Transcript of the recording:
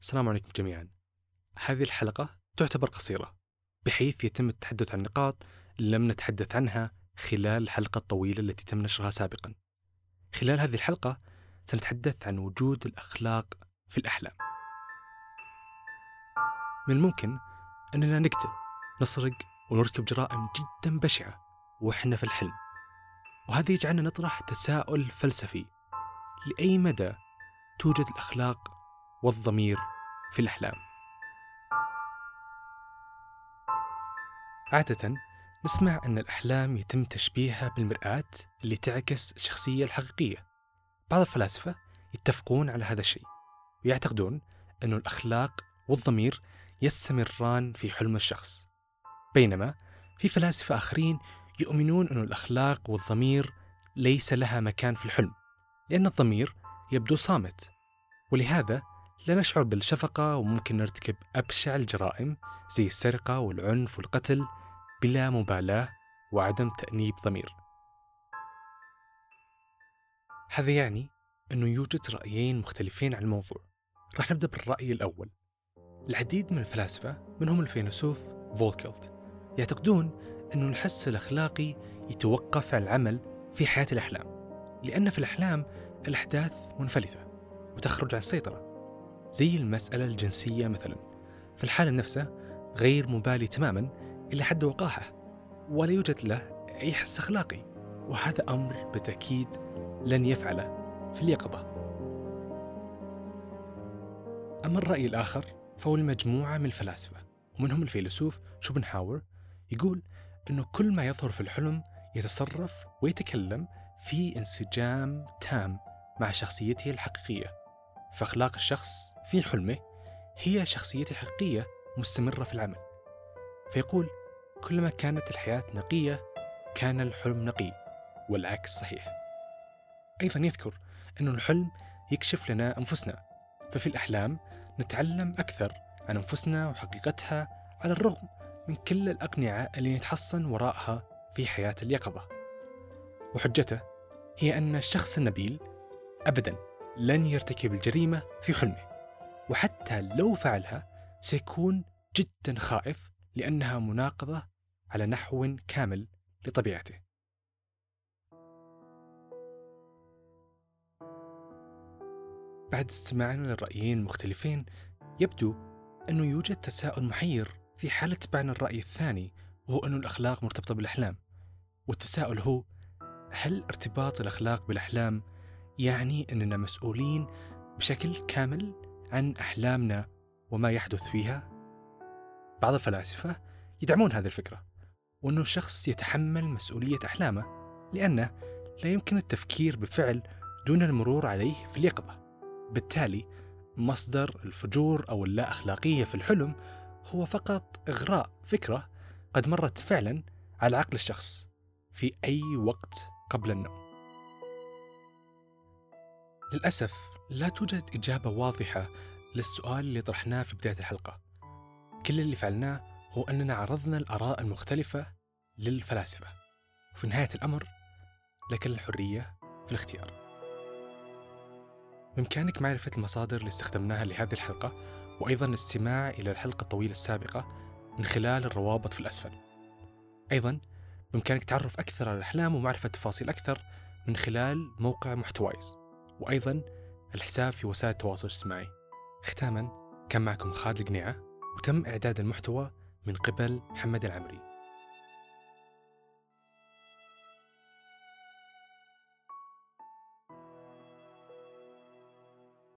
السلام عليكم جميعا. هذه الحلقة تعتبر قصيرة بحيث يتم التحدث عن نقاط لم نتحدث عنها خلال الحلقة الطويلة التي تم نشرها سابقا. خلال هذه الحلقة سنتحدث عن وجود الأخلاق في الأحلام. من الممكن أننا نقتل، نسرق ونرتكب جرائم جدا بشعة وإحنا في الحلم. وهذا يجعلنا نطرح تساؤل فلسفي لأي مدى توجد الأخلاق والضمير في الأحلام. عادة نسمع أن الأحلام يتم تشبيهها بالمرآة اللي تعكس الشخصية الحقيقية. بعض الفلاسفة يتفقون على هذا الشيء ويعتقدون أن الأخلاق والضمير يستمران في حلم الشخص. بينما في فلاسفة آخرين يؤمنون أن الأخلاق والضمير ليس لها مكان في الحلم لأن الضمير يبدو صامت ولهذا لا نشعر بالشفقة وممكن نرتكب أبشع الجرائم زي السرقة والعنف والقتل بلا مبالاة وعدم تأنيب ضمير. هذا يعني أنه يوجد رأيين مختلفين عن الموضوع. راح نبدأ بالرأي الأول. العديد من الفلاسفة منهم الفيلسوف فولكلت يعتقدون أن الحس الأخلاقي يتوقف عن العمل في حياة الأحلام لأن في الأحلام الأحداث منفلتة وتخرج عن السيطرة زي المسألة الجنسية مثلا. في الحالة نفسها غير مبالي تماما إلى حد وقاحة ولا يوجد له أي حس أخلاقي. وهذا أمر بالتأكيد لن يفعله في اليقظة. أما الرأي الآخر فهو المجموعة من الفلاسفة ومنهم الفيلسوف شوبنهاور يقول أنه كل ما يظهر في الحلم يتصرف ويتكلم في انسجام تام مع شخصيته الحقيقية. فأخلاق الشخص في حلمه هي شخصيته الحقيقية مستمرة في العمل. فيقول كلما كانت الحياة نقية كان الحلم نقي والعكس صحيح. أيضا يذكر أن الحلم يكشف لنا أنفسنا. ففي الأحلام نتعلم أكثر عن أنفسنا وحقيقتها على الرغم من كل الأقنعة اللي نتحصن وراءها في حياة اليقظة. وحجته هي أن الشخص النبيل أبدا لن يرتكب الجريمة في حلمه. وحتى لو فعلها سيكون جدا خائف لأنها مناقضة على نحو كامل لطبيعته. بعد استماعنا للرأيين المختلفين يبدو أنه يوجد تساؤل محير في حال اتبعنا الرأي الثاني وهو أن الأخلاق مرتبطة بالأحلام. والتساؤل هو هل ارتباط الأخلاق بالأحلام يعني أننا مسؤولين بشكل كامل؟ عن أحلامنا وما يحدث فيها؟ بعض الفلاسفة يدعمون هذه الفكرة وأنه الشخص يتحمل مسؤولية أحلامه لأنه لا يمكن التفكير بفعل دون المرور عليه في اليقظة بالتالي مصدر الفجور أو اللا أخلاقية في الحلم هو فقط إغراء فكرة قد مرت فعلا على عقل الشخص في أي وقت قبل النوم للأسف لا توجد إجابة واضحة للسؤال اللي طرحناه في بداية الحلقة. كل اللي فعلناه هو أننا عرضنا الآراء المختلفة للفلاسفة. وفي نهاية الأمر لك الحرية في الاختيار. بإمكانك معرفة المصادر اللي استخدمناها لهذه الحلقة وأيضا الاستماع إلى الحلقة الطويلة السابقة من خلال الروابط في الأسفل. أيضا بإمكانك تعرف أكثر على الأحلام ومعرفة تفاصيل أكثر من خلال موقع محتوايز. وأيضا الحساب في وسائل التواصل الاجتماعي. ختاما كان معكم خالد القنيعة وتم إعداد المحتوى من قبل محمد العمري.